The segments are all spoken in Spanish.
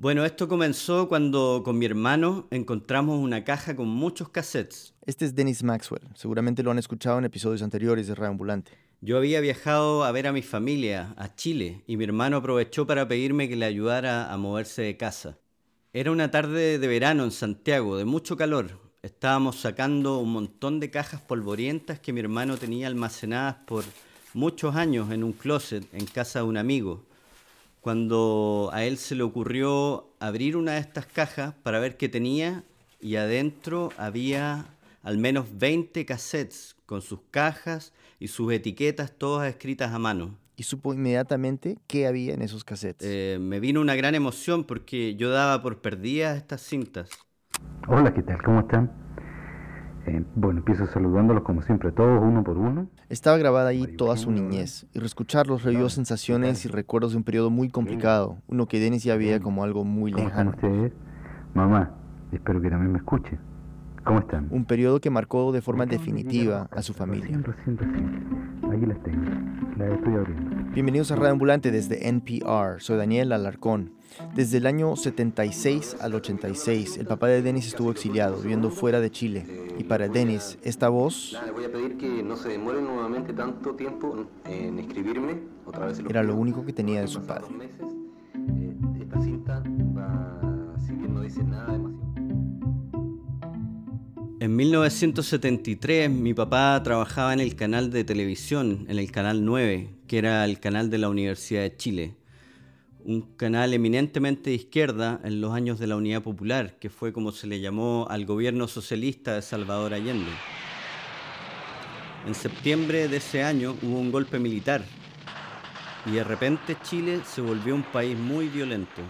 Bueno, esto comenzó cuando con mi hermano encontramos una caja con muchos cassettes. Este es Dennis Maxwell. Seguramente lo han escuchado en episodios anteriores de Radio Ambulante. Yo había viajado a ver a mi familia, a Chile, y mi hermano aprovechó para pedirme que le ayudara a moverse de casa. Era una tarde de verano en Santiago, de mucho calor. Estábamos sacando un montón de cajas polvorientas que mi hermano tenía almacenadas por muchos años en un closet en casa de un amigo cuando a él se le ocurrió abrir una de estas cajas para ver qué tenía y adentro había al menos 20 cassettes con sus cajas y sus etiquetas todas escritas a mano. ¿Y supo inmediatamente qué había en esos cassettes? Eh, me vino una gran emoción porque yo daba por perdidas estas cintas. Hola, ¿qué tal? ¿Cómo están? Eh, bueno, empiezo saludándolos como siempre, todos uno por uno. Estaba grabada ahí toda su niñez y reescucharlos revivió sensaciones y recuerdos de un periodo muy complicado, uno que Dennis ya veía como algo muy lejano. ¿Cómo ustedes? Mamá, espero que también me escuche. ¿Cómo están? Un periodo que marcó de forma definitiva a su familia. Las tengo, las estoy abriendo. Bienvenidos a Radio Ambulante desde NPR. Soy Daniel Alarcón. Desde el año 76 al 86, el papá de Denis estuvo exiliado, viviendo fuera de Chile. Y para Denis, esta voz voy a pedir que no se demore nuevamente tanto tiempo en escribirme. Otra vez era lo único que tenía de su padre. Eh, esta cinta va, si bien no dice nada demasiado. En 1973 mi papá trabajaba en el canal de televisión, en el canal 9, que era el canal de la Universidad de Chile un canal eminentemente de izquierda en los años de la Unidad Popular, que fue como se le llamó al gobierno socialista de Salvador Allende. En septiembre de ese año hubo un golpe militar y de repente Chile se volvió un país muy violento.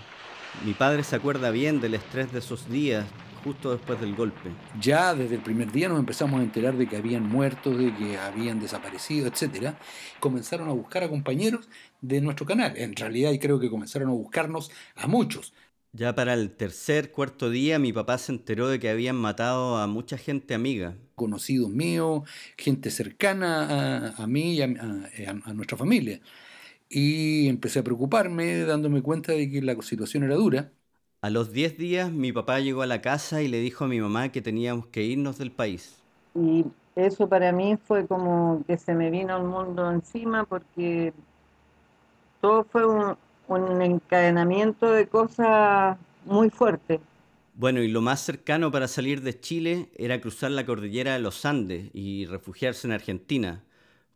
Mi padre se acuerda bien del estrés de esos días, justo después del golpe. Ya desde el primer día nos empezamos a enterar de que habían muerto, de que habían desaparecido, etc. Comenzaron a buscar a compañeros de nuestro canal. En realidad creo que comenzaron a buscarnos a muchos. Ya para el tercer, cuarto día mi papá se enteró de que habían matado a mucha gente amiga. Conocidos míos, gente cercana a, mí y a, a nuestra familia. Y empecé a preocuparme dándome cuenta de que la situación era dura a los 10 días mi papá llegó a la casa y le dijo a mi mamá que teníamos que irnos del país. Y eso para mí fue como que se me vino el mundo encima porque todo fue un, un encadenamiento de cosas muy fuertes. Bueno, y lo más cercano para salir de Chile era cruzar la cordillera de los Andes y refugiarse en Argentina.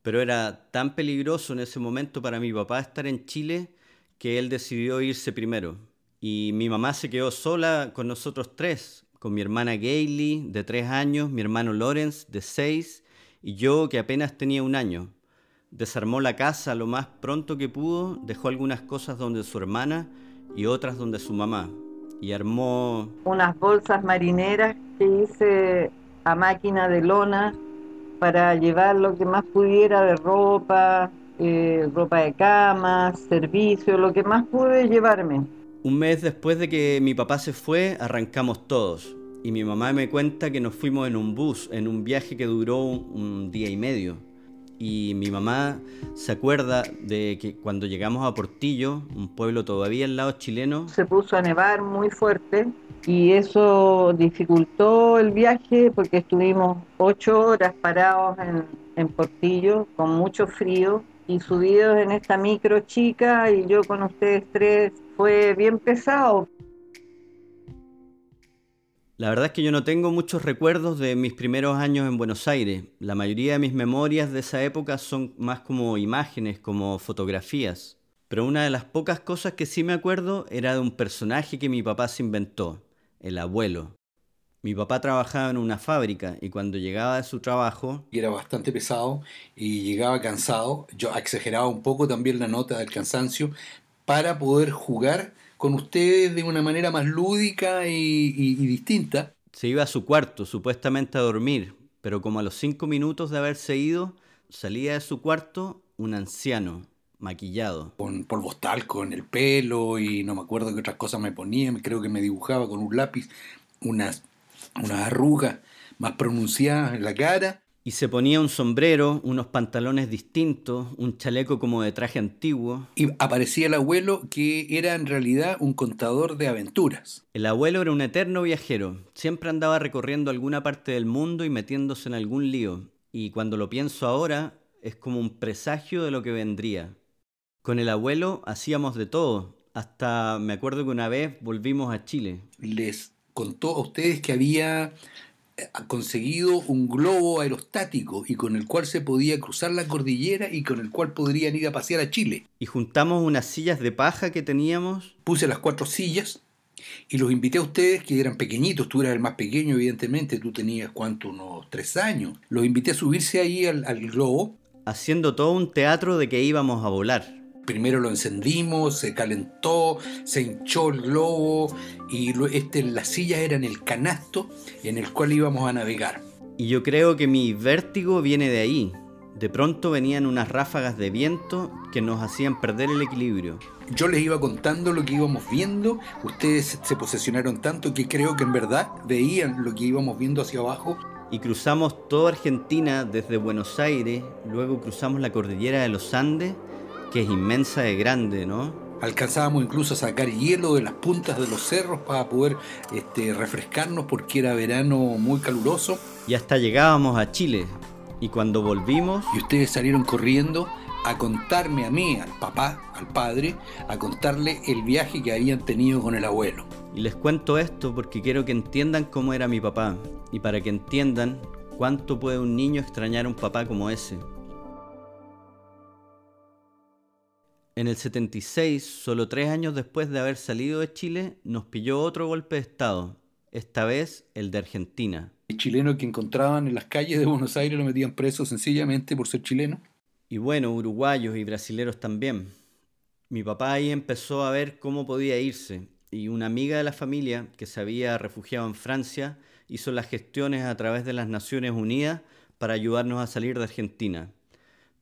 Pero era tan peligroso en ese momento para mi papá estar en Chile que él decidió irse primero. Y mi mamá se quedó sola con nosotros tres, con mi hermana Gailey, de tres años, mi hermano Lawrence, de seis, y yo, que apenas tenía un año. Desarmó la casa lo más pronto que pudo, dejó algunas cosas donde su hermana y otras donde su mamá. Y armó... Unas bolsas marineras que hice a máquina de lona para llevar lo que más pudiera de ropa, eh, ropa de cama, servicio, lo que más pude llevarme. Un mes después de que mi papá se fue, arrancamos todos. Y mi mamá me cuenta que nos fuimos en un bus, en un viaje que duró un, día y medio. Y mi mamá se acuerda de que cuando llegamos a Portillo, un pueblo todavía al lado chileno, se puso a nevar muy fuerte y eso dificultó el viaje porque estuvimos ocho horas parados en, Portillo con mucho frío y subidos en esta micro chica y yo con ustedes tres fue bien pesado. La verdad es que yo no tengo muchos recuerdos de mis primeros años en Buenos Aires. La mayoría de mis memorias de esa época son más como imágenes, como fotografías. Pero una de las pocas cosas que sí me acuerdo era de un personaje que mi papá se inventó, el abuelo. Mi papá trabajaba en una fábrica y cuando llegaba de su trabajo... Y era bastante pesado y llegaba cansado. Yo exageraba un poco también la nota del cansancio, para poder jugar con ustedes de una manera más lúdica y, distinta. Se iba a su cuarto, supuestamente a dormir, pero como a los cinco minutos de haberse ido, salía de su cuarto un anciano, maquillado. Con polvos talco en el pelo y no me acuerdo qué otras cosas me ponía, creo que me dibujaba con un lápiz unas, unas arrugas más pronunciadas en la cara. Y se ponía un sombrero, unos pantalones distintos, un chaleco como de traje antiguo. Y aparecía el abuelo que era en realidad un contador de aventuras. El abuelo era un eterno viajero, siempre andaba recorriendo alguna parte del mundo y metiéndose en algún lío. Y cuando lo pienso ahora, es como un presagio de lo que vendría. Con el abuelo hacíamos de todo, hasta me acuerdo que una vez volvimos a Chile. Les contó a ustedes que había ha conseguido un globo aerostático y con el cual se podía cruzar la cordillera y con el cual podrían ir a pasear a Chile. Y juntamos unas sillas de paja que teníamos. Puse las cuatro sillas y los invité a ustedes que eran pequeñitos, tú eras el más pequeño evidentemente, tú tenías cuánto, unos tres años. Los invité a subirse ahí al, al globo. Haciendo todo un teatro de que íbamos a volar. Primero lo encendimos, se calentó, se hinchó el globo y este, las sillas eran el canasto en el cual íbamos a navegar. Y yo creo que mi vértigo viene de ahí. De pronto venían unas ráfagas de viento que nos hacían perder el equilibrio. Yo les iba contando lo que íbamos viendo, ustedes se posesionaron tanto que creo que en verdad veían lo que íbamos viendo hacia abajo. Y cruzamos toda Argentina desde Buenos Aires, luego cruzamos la cordillera de los Andes que es inmensa y grande, ¿no? Alcanzábamos incluso a sacar hielo de las puntas de los cerros para poder este, refrescarnos porque era verano muy caluroso. Y hasta llegábamos a Chile. Y cuando volvimos... Y ustedes salieron corriendo a contarme a mí, al papá, al padre, a contarle el viaje que habían tenido con el abuelo. Y les cuento esto porque quiero que entiendan cómo era mi papá y para que entiendan cuánto puede un niño extrañar a un papá como ese. En el 76, solo tres años después de haber salido de Chile, nos pilló otro golpe de Estado, esta vez el de Argentina. El chileno que encontraban en las calles de Buenos Aires lo metían preso sencillamente por ser chileno. Y bueno, uruguayos y brasileros también. Mi papá ahí empezó a ver cómo podía irse y una amiga de la familia que se había refugiado en Francia hizo las gestiones a través de las Naciones Unidas para ayudarnos a salir de Argentina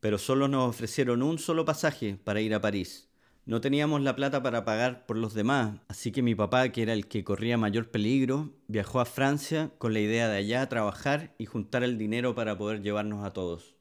pero solo nos ofrecieron un solo pasaje para ir a París. No teníamos la plata para pagar por los demás, así que mi papá, que era el que corría mayor peligro, viajó a Francia con la idea de allá trabajar y juntar el dinero para poder llevarnos a todos.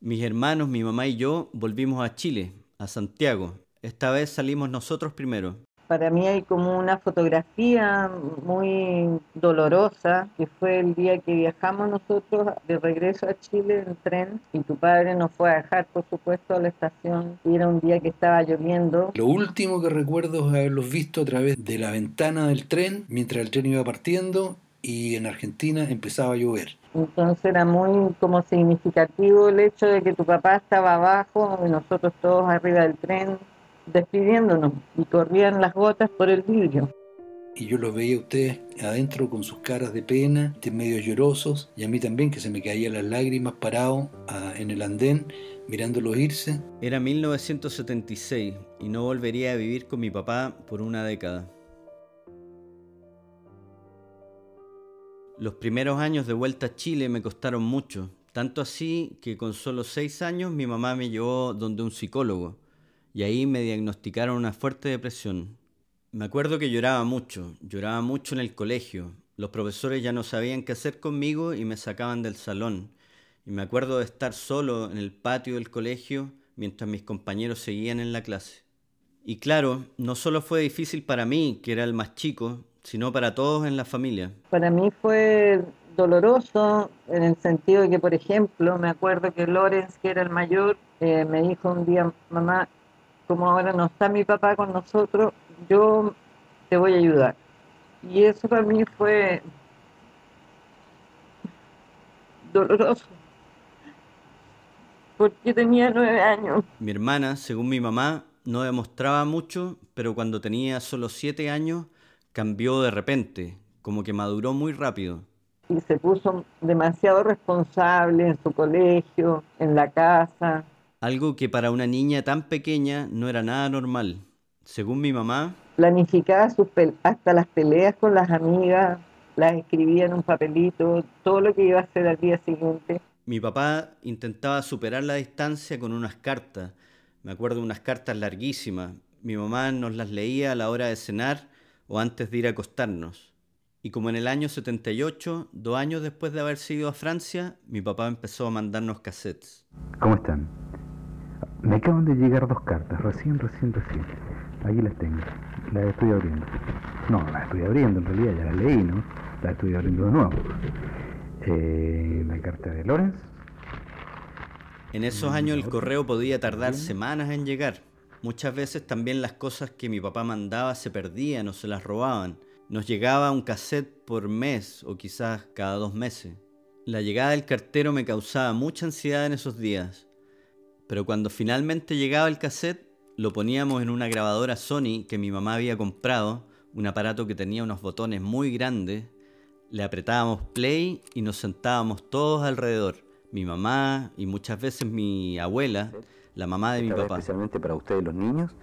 Mis hermanos, mi mamá y yo volvimos a Chile, a Santiago. Esta vez salimos nosotros primero para mí hay como una fotografía muy dolorosa, que fue el día que viajamos nosotros de regreso a Chile en tren y tu padre nos fue a dejar, por supuesto, a la estación y era un día que estaba lloviendo. Lo último que recuerdo es haberlos visto a través de la ventana del tren mientras el tren iba partiendo y en Argentina empezaba a llover. Entonces era muy como significativo el hecho de que tu papá estaba abajo y nosotros todos arriba del tren despidiéndonos y corrían las gotas por el vidrio. Y yo los veía a ustedes adentro con sus caras de pena, de medio llorosos, y a mí también que se me caían las lágrimas parado ah, en el andén mirándolos irse. Era 1976 y no volvería a vivir con mi papá por una década. Los primeros años de vuelta a Chile me costaron mucho, tanto así que con solo seis años mi mamá me llevó donde un psicólogo y ahí me diagnosticaron una fuerte depresión. Me acuerdo que lloraba mucho, lloraba mucho en el colegio. Los profesores ya no sabían qué hacer conmigo y me sacaban del salón. Y me acuerdo de estar solo en el patio del colegio mientras mis compañeros seguían en la clase. Y claro, no solo fue difícil para mí, que era el más chico, sino para todos en la familia. Para mí fue doloroso en el sentido de que, por ejemplo, me acuerdo que Lorenz, que era el mayor, eh, me dijo un día, mamá, como ahora no está mi papá con nosotros, yo te voy a ayudar. Y eso para mí fue doloroso, porque tenía nueve años. Mi hermana, según mi mamá, no demostraba mucho, pero cuando tenía solo siete años, cambió de repente, como que maduró muy rápido. Y se puso demasiado responsable en su colegio, en la casa algo que para una niña tan pequeña no era nada normal. Según mi mamá, planificaba sus hasta las peleas con las amigas, las escribía en un papelito, todo lo que iba a hacer al día siguiente. Mi papá intentaba superar la distancia con unas cartas. Me acuerdo de unas cartas larguísimas. Mi mamá nos las leía a la hora de cenar o antes de ir a acostarnos. Y como en el año 78, dos años después de haber ido a Francia, mi papá empezó a mandarnos cassettes. ¿Cómo están? Me acaban de llegar dos cartas, recién, recién, recién. Aquí las tengo. Las estoy abriendo. No, las estoy abriendo, en realidad ya las leí, ¿no? Las estoy abriendo de nuevo. Eh, la carta de Lorenz. En esos años el correo podía tardar semanas en llegar. Muchas veces también las cosas que mi papá mandaba se perdían o se las robaban. Nos llegaba un cassette por mes o quizás cada dos meses. La llegada del cartero me causaba mucha ansiedad en esos días. Pero cuando finalmente llegaba el cassette, lo poníamos en una grabadora Sony que mi mamá había comprado, un aparato que tenía unos botones muy grandes. Le apretábamos play y nos sentábamos todos alrededor, mi mamá y muchas veces mi abuela, la mamá de mi papá. Especialmente para ustedes los niños,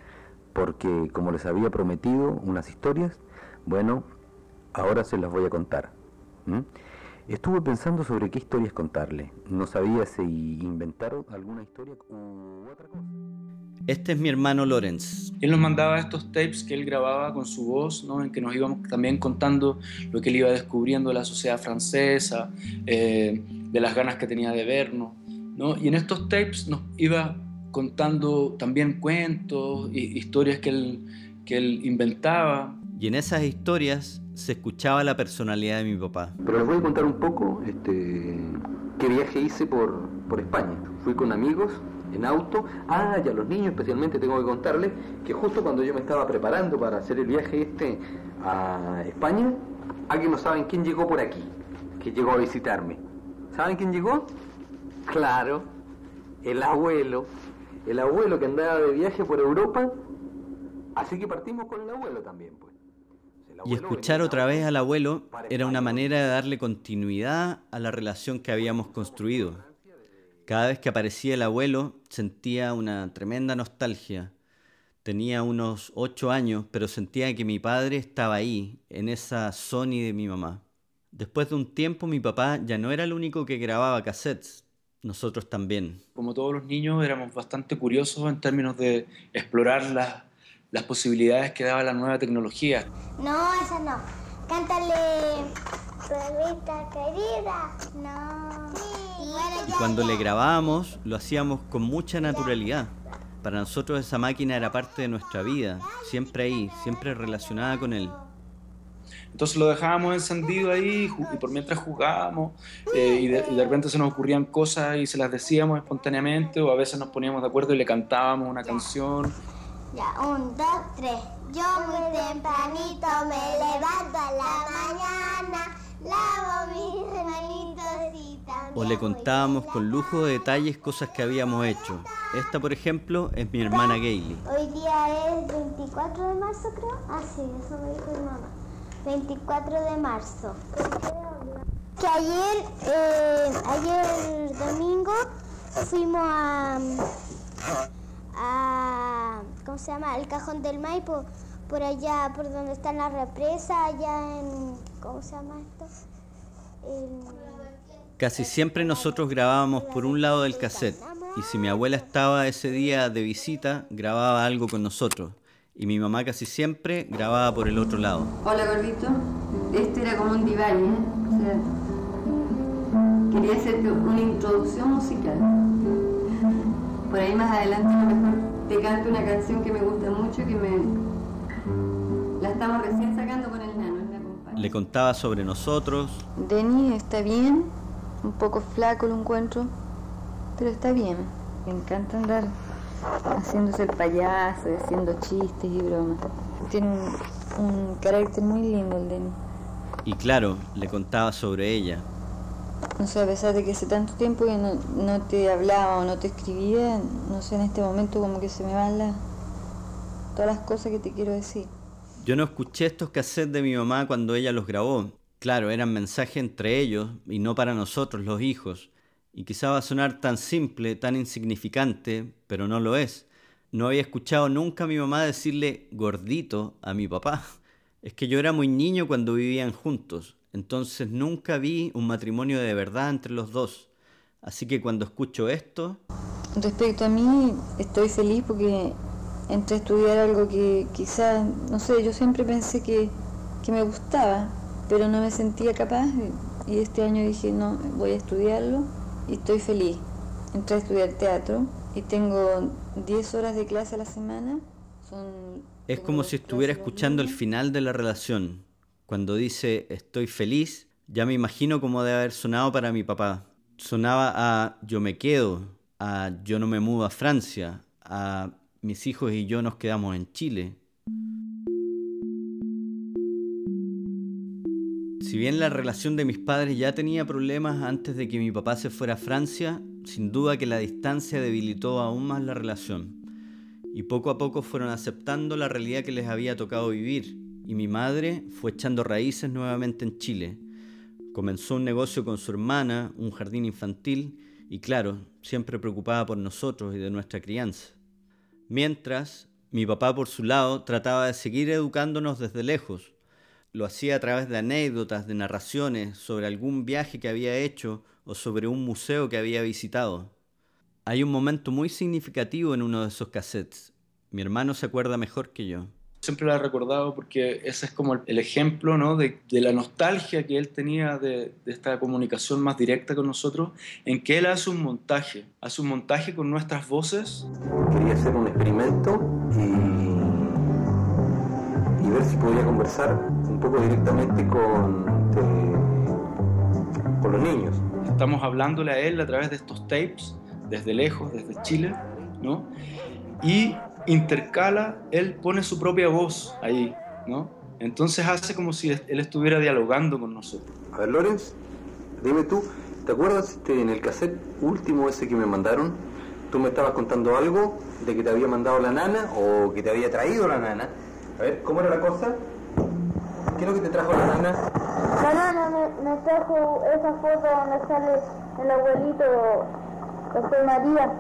porque como les había prometido unas historias, bueno, ahora se las voy a contar. Estuve pensando sobre qué historias contarle. No sabía si inventar alguna historia u otra cosa. Este es mi hermano Lorenz. Él nos mandaba estos tapes que él grababa con su voz, ¿no? en que nos íbamos también contando lo que él iba descubriendo de la sociedad francesa, eh, de las ganas que tenía de vernos. ¿no? Y en estos tapes nos iba contando también cuentos, historias que él, que él inventaba. Y en esas historias se escuchaba la personalidad de mi papá. Pero les voy a contar un poco este, qué viaje hice por, por España. Fui con amigos en auto. Ah, y a los niños especialmente tengo que contarles que justo cuando yo me estaba preparando para hacer el viaje este a España, alguien no saben quién llegó por aquí, que llegó a visitarme. ¿Saben quién llegó? Claro, el abuelo. El abuelo que andaba de viaje por Europa. Así que partimos con el abuelo también, pues. Y escuchar otra vez al abuelo era una manera de darle continuidad a la relación que habíamos construido. Cada vez que aparecía el abuelo sentía una tremenda nostalgia. Tenía unos ocho años, pero sentía que mi padre estaba ahí, en esa Sony de mi mamá. Después de un tiempo mi papá ya no era el único que grababa cassettes, nosotros también. Como todos los niños éramos bastante curiosos en términos de explorar las las posibilidades que daba la nueva tecnología. No, esa no. Cántale, perrita querida. No. y cuando le grabábamos, lo hacíamos con mucha naturalidad. Para nosotros esa máquina era parte de nuestra vida, siempre ahí, siempre relacionada con él. Entonces lo dejábamos encendido ahí y por mientras jugábamos eh, y, de, y, de, repente se nos ocurrían cosas y se las decíamos espontáneamente o a veces nos poníamos de acuerdo y le cantábamos una canción. Ya, un, dos, tres. Yo muy tempranito me levanto a la mañana, lavo mis manitos y también... O le contábamos con lujo de detalles cosas que habíamos hecho. Esta, por ejemplo, es mi hermana Gailey. Hoy día es 24 de marzo, creo. Ah, sí, eso me dijo mi mamá. 24 de marzo. Que ayer, eh, ayer domingo, fuimos a a, ¿cómo se llama? El Cajón del Maipo, por allá, por donde está la represa, allá en, ¿cómo se llama esto? En, Casi siempre nosotros grabábamos por un lado del cassette y si mi abuela estaba ese día de visita, grababa algo con nosotros. Y mi mamá casi siempre grababa por el otro lado. Hola, gordito. Este era como un diván, ¿eh? O sea, quería hacerte una introducción musical. Por ahí más adelante a lo mejor te canto una canción que me gusta mucho, que me... La estamos recién sacando con el nano, me acompaña. Le contaba sobre nosotros. Denis está bien, un poco flaco lo encuentro, pero está bien. Me encanta andar haciéndose el payaso, haciendo chistes y bromas. Tiene un, un carácter muy lindo el Denis. Y claro, le contaba sobre ella. No sé, a pesar de que hace tanto tiempo que no, no, te hablaba o no te escribía, no sé, en este momento como que se me van las, todas las cosas que te quiero decir. Yo no escuché estos cassettes de mi mamá cuando ella los grabó. Claro, eran mensajes entre ellos y no para nosotros, los hijos. Y quizá va a sonar tan simple, tan insignificante, pero no lo es. No había escuchado nunca a mi mamá decirle gordito a mi papá. Es que yo era muy niño cuando vivían juntos. Entonces nunca vi un matrimonio de verdad entre los dos. Así que cuando escucho esto... Respecto a mí, estoy feliz porque entré a estudiar algo que quizás, no sé, yo siempre pensé que, que me gustaba, pero no me sentía capaz y este año dije, no, voy a estudiarlo y estoy feliz. Entré a estudiar teatro y tengo 10 horas de clase a la semana. Son es como si estuviera escuchando el final de la relación. Cuando dice estoy feliz, ya me imagino cómo debe haber sonado para mi papá. Sonaba a yo me quedo, a yo no me mudo a Francia, a mis hijos y yo nos quedamos en Chile. Si bien la relación de mis padres ya tenía problemas antes de que mi papá se fuera a Francia, sin duda que la distancia debilitó aún más la relación. Y poco a poco fueron aceptando la realidad que les había tocado vivir, y mi madre fue echando raíces nuevamente en Chile. Comenzó un negocio con su hermana, un jardín infantil, y claro, siempre preocupada por nosotros y de nuestra crianza. Mientras, mi papá por su lado trataba de seguir educándonos desde lejos. Lo hacía a través de anécdotas, de narraciones sobre algún viaje que había hecho o sobre un museo que había visitado. Hay un momento muy significativo en uno de esos cassettes. Mi hermano se acuerda mejor que yo. Siempre lo he recordado porque ese es como el ejemplo ¿no? de, la nostalgia que él tenía de, esta comunicación más directa con nosotros, en que él hace un montaje, hace un montaje con nuestras voces. Quería hacer un experimento y, y ver si podía conversar un poco directamente con, con los niños. Estamos hablándole a él a través de estos tapes desde lejos, desde Chile, ¿no? Y intercala, él pone su propia voz ahí, ¿no? Entonces hace como si él estuviera dialogando con nosotros. A ver, Lorenz, dime tú, ¿te acuerdas este, en el cassette último ese que me mandaron? Tú me estabas contando algo de que te había mandado la nana o que te había traído la nana. A ver, ¿cómo era la cosa? ¿Qué es lo que te trajo la nana? La nana me, me trajo esa foto donde sale el abuelito soy María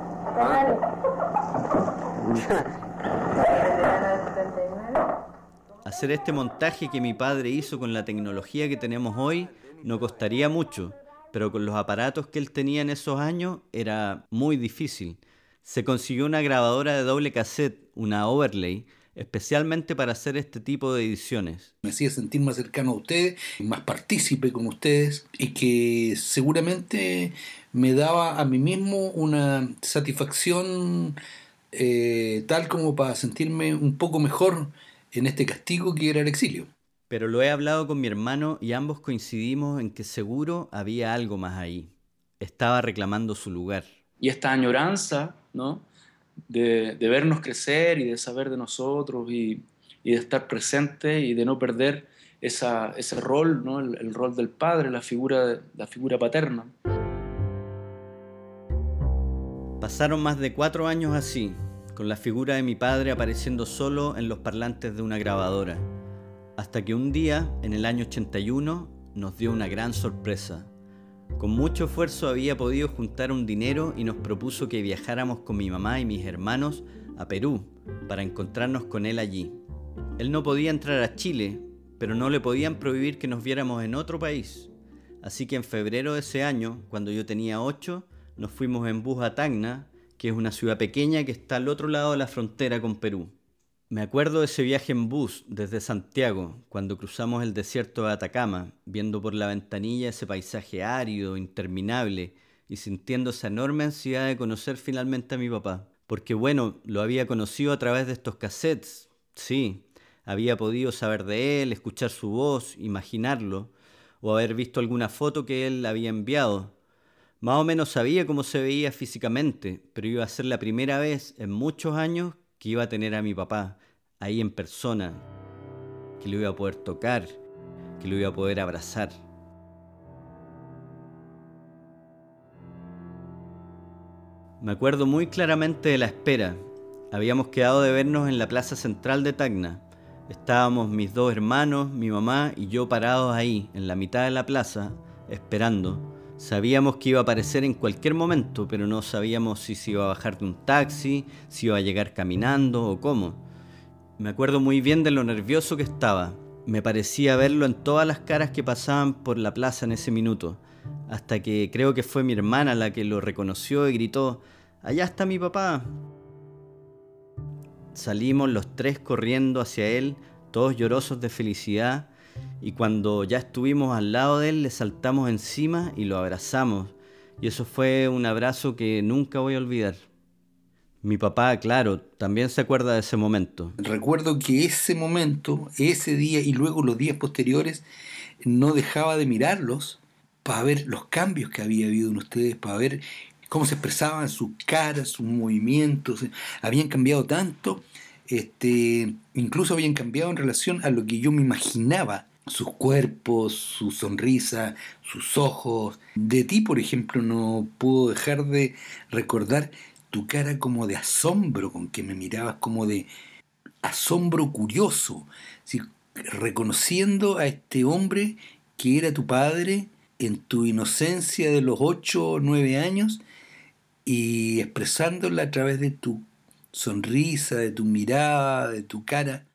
Hacer este montaje que mi padre hizo con la tecnología que tenemos hoy no costaría mucho, pero con los aparatos que él tenía en esos años era muy difícil. Se consiguió una grabadora de doble cassette, una overlay, especialmente para hacer este tipo de ediciones. Me hacía sentir más cercano a ustedes, más partícipe con ustedes y que seguramente me daba a mí mismo una satisfacción eh, tal como para sentirme un poco mejor en este castigo que era el exilio. Pero lo he hablado con mi hermano y ambos coincidimos en que seguro había algo más ahí. Estaba reclamando su lugar. Y esta añoranza, ¿no? de, vernos crecer y de saber de nosotros y, de estar presente y de no perder ese rol, ¿no? el, rol del padre, la figura, la figura paterna. Pasaron más de cuatro años así, con la figura de mi padre apareciendo solo en los parlantes de una grabadora, hasta que un día, en el año 81, nos dio una gran sorpresa. Con mucho esfuerzo había podido juntar un dinero y nos propuso que viajáramos con mi mamá y mis hermanos a Perú para encontrarnos con él allí. Él no podía entrar a Chile, pero no le podían prohibir que nos viéramos en otro país. Así que en febrero de ese año, cuando yo tenía 8, nos fuimos en bus a Tacna, que es una ciudad pequeña que está al otro lado de la frontera con Perú. Me acuerdo de ese viaje en bus desde Santiago, cuando cruzamos el desierto de Atacama, viendo por la ventanilla ese paisaje árido, interminable, y sintiendo esa enorme ansiedad de conocer finalmente a mi papá. Porque bueno, lo había conocido a través de estos cassettes, sí, había podido saber de él, escuchar su voz, imaginarlo, o haber visto alguna foto que él había enviado. Más o menos sabía cómo se veía físicamente, pero iba a ser la primera vez en muchos años que iba a tener a mi papá ahí en persona, que lo iba a poder tocar, que lo iba a poder abrazar. Me acuerdo muy claramente de la espera. Habíamos quedado de vernos en la plaza central de Tacna. Estábamos mis dos hermanos, mi mamá y yo parados ahí, en la mitad de la plaza, esperando. Sabíamos que iba a aparecer en cualquier momento, pero no sabíamos si se iba a bajar de un taxi, si iba a llegar caminando o cómo. Me acuerdo muy bien de lo nervioso que estaba. Me parecía verlo en todas las caras que pasaban por la plaza en ese minuto, hasta que creo que fue mi hermana la que lo reconoció y gritó, Allá está mi papá. Salimos los tres corriendo hacia él, todos llorosos de felicidad, y cuando ya estuvimos al lado de él le saltamos encima y lo abrazamos. Y eso fue un abrazo que nunca voy a olvidar. Mi papá, claro, también se acuerda de ese momento. Recuerdo que ese momento, ese día y luego los días posteriores, no dejaba de mirarlos para ver los cambios que había habido en ustedes, para ver cómo se expresaban sus caras, sus movimientos. Habían cambiado tanto, este, incluso habían cambiado en relación a lo que yo me imaginaba sus cuerpos, su sonrisa, sus ojos. De ti, por ejemplo, no puedo dejar de recordar tu cara como de asombro con que me mirabas, como de asombro curioso, reconociendo a este hombre que era tu padre en tu inocencia de los ocho o nueve años y expresándola a través de tu sonrisa, de tu mirada, de tu cara.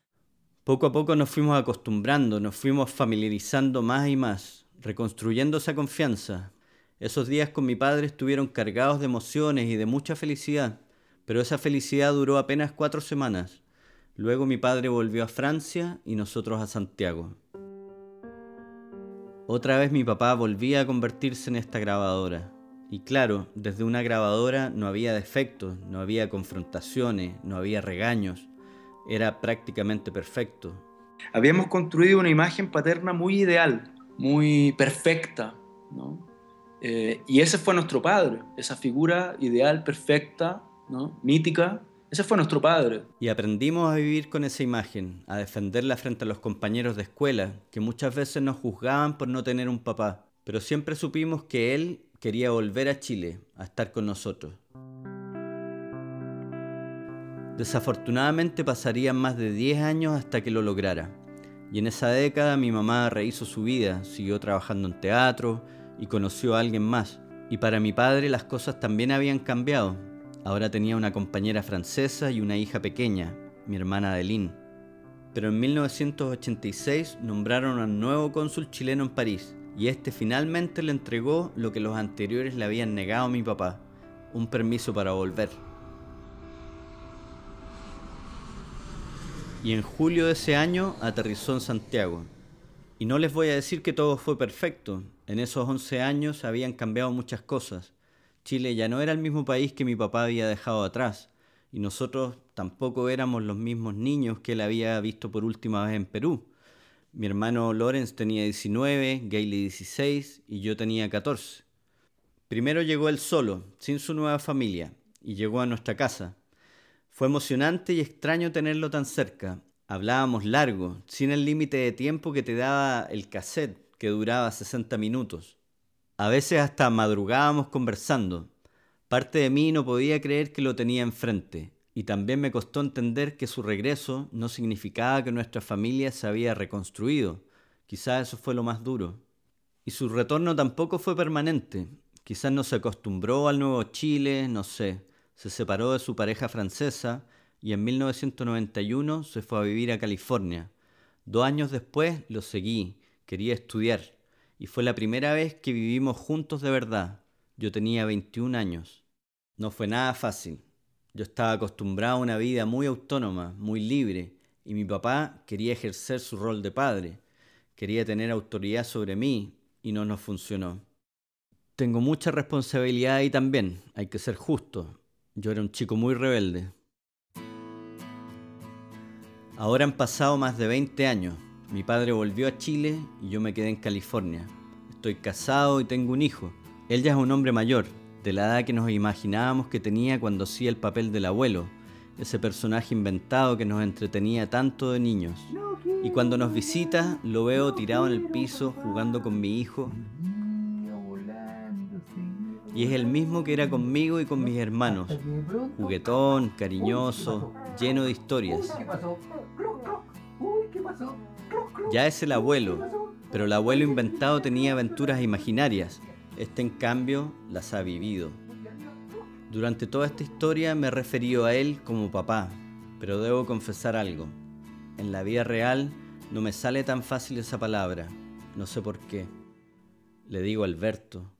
Poco a poco nos fuimos acostumbrando, nos fuimos familiarizando más y más, reconstruyendo esa confianza, esos días con mi padre estuvieron cargados de emociones y de mucha felicidad, pero esa felicidad duró apenas cuatro semanas. Luego mi padre volvió a Francia y nosotros a Santiago. Otra vez mi papá volvía a convertirse en esta grabadora. Y claro, desde una grabadora no había defectos, no había confrontaciones, no había regaños. Era prácticamente perfecto. Habíamos construido una imagen paterna muy ideal, muy perfecta, ¿no? Eh, y ese fue nuestro padre, esa figura ideal, perfecta, ¿no? mítica. Ese fue nuestro padre. Y aprendimos a vivir con esa imagen, a defenderla frente a los compañeros de escuela, que muchas veces nos juzgaban por no tener un papá. Pero siempre supimos que él quería volver a Chile, a estar con nosotros. Desafortunadamente pasarían más de 10 años hasta que lo lograra. Y en esa década mi mamá rehizo su vida, siguió trabajando en teatro, y conoció a alguien más. Y para mi padre las cosas también habían cambiado. Ahora tenía una compañera francesa y una hija pequeña, mi hermana Adeline. Pero en 1986 nombraron al nuevo cónsul chileno en París y este finalmente le entregó lo que los anteriores le habían negado a mi papá, un permiso para volver. Y en julio de ese año aterrizó en Santiago. Y no les voy a decir que todo fue perfecto, en esos 11 años habían cambiado muchas cosas. Chile ya no era el mismo país que mi papá había dejado atrás, y nosotros tampoco éramos los mismos niños que él había visto por última vez en Perú. Mi hermano Lorenz tenía 19, Gailey 16 y yo tenía 14. Primero llegó él solo, sin su nueva familia, y llegó a nuestra casa. Fue emocionante y extraño tenerlo tan cerca. Hablábamos largo, sin el límite de tiempo que te daba el cassette que duraba 60 minutos. A veces hasta madrugábamos conversando. Parte de mí no podía creer que lo tenía enfrente, y también me costó entender que su regreso no significaba que nuestra familia se había reconstruido. Quizás eso fue lo más duro. Y su retorno tampoco fue permanente. Quizás no se acostumbró al nuevo Chile, no sé. Se separó de su pareja francesa y en 1991 se fue a vivir a California. Dos años después lo seguí quería estudiar y fue la primera vez que vivimos juntos de verdad. Yo tenía 21 años. No fue nada fácil. Yo estaba acostumbrado a una vida muy autónoma, muy libre, y mi papá quería ejercer su rol de padre. Quería tener autoridad sobre mí y no nos funcionó. Tengo mucha responsabilidad ahí también, hay que ser justo. Yo era un chico muy rebelde. Ahora han pasado más de 20 años mi padre volvió a Chile y yo me quedé en California. Estoy casado y tengo un hijo. Él ya es un hombre mayor, de la edad que nos imaginábamos que tenía cuando hacía el papel del abuelo, ese personaje inventado que nos entretenía tanto de niños. Y cuando nos visita, lo veo tirado en el piso jugando con mi hijo. Y es el mismo que era conmigo y con mis hermanos. Juguetón, cariñoso, lleno de historias. Ya es el abuelo, pero el abuelo inventado tenía aventuras imaginarias. Este en cambio las ha vivido. Durante toda esta historia me he referido a él como papá, pero debo confesar algo. En la vida real no me sale tan fácil esa palabra. No sé por qué. Le digo Alberto.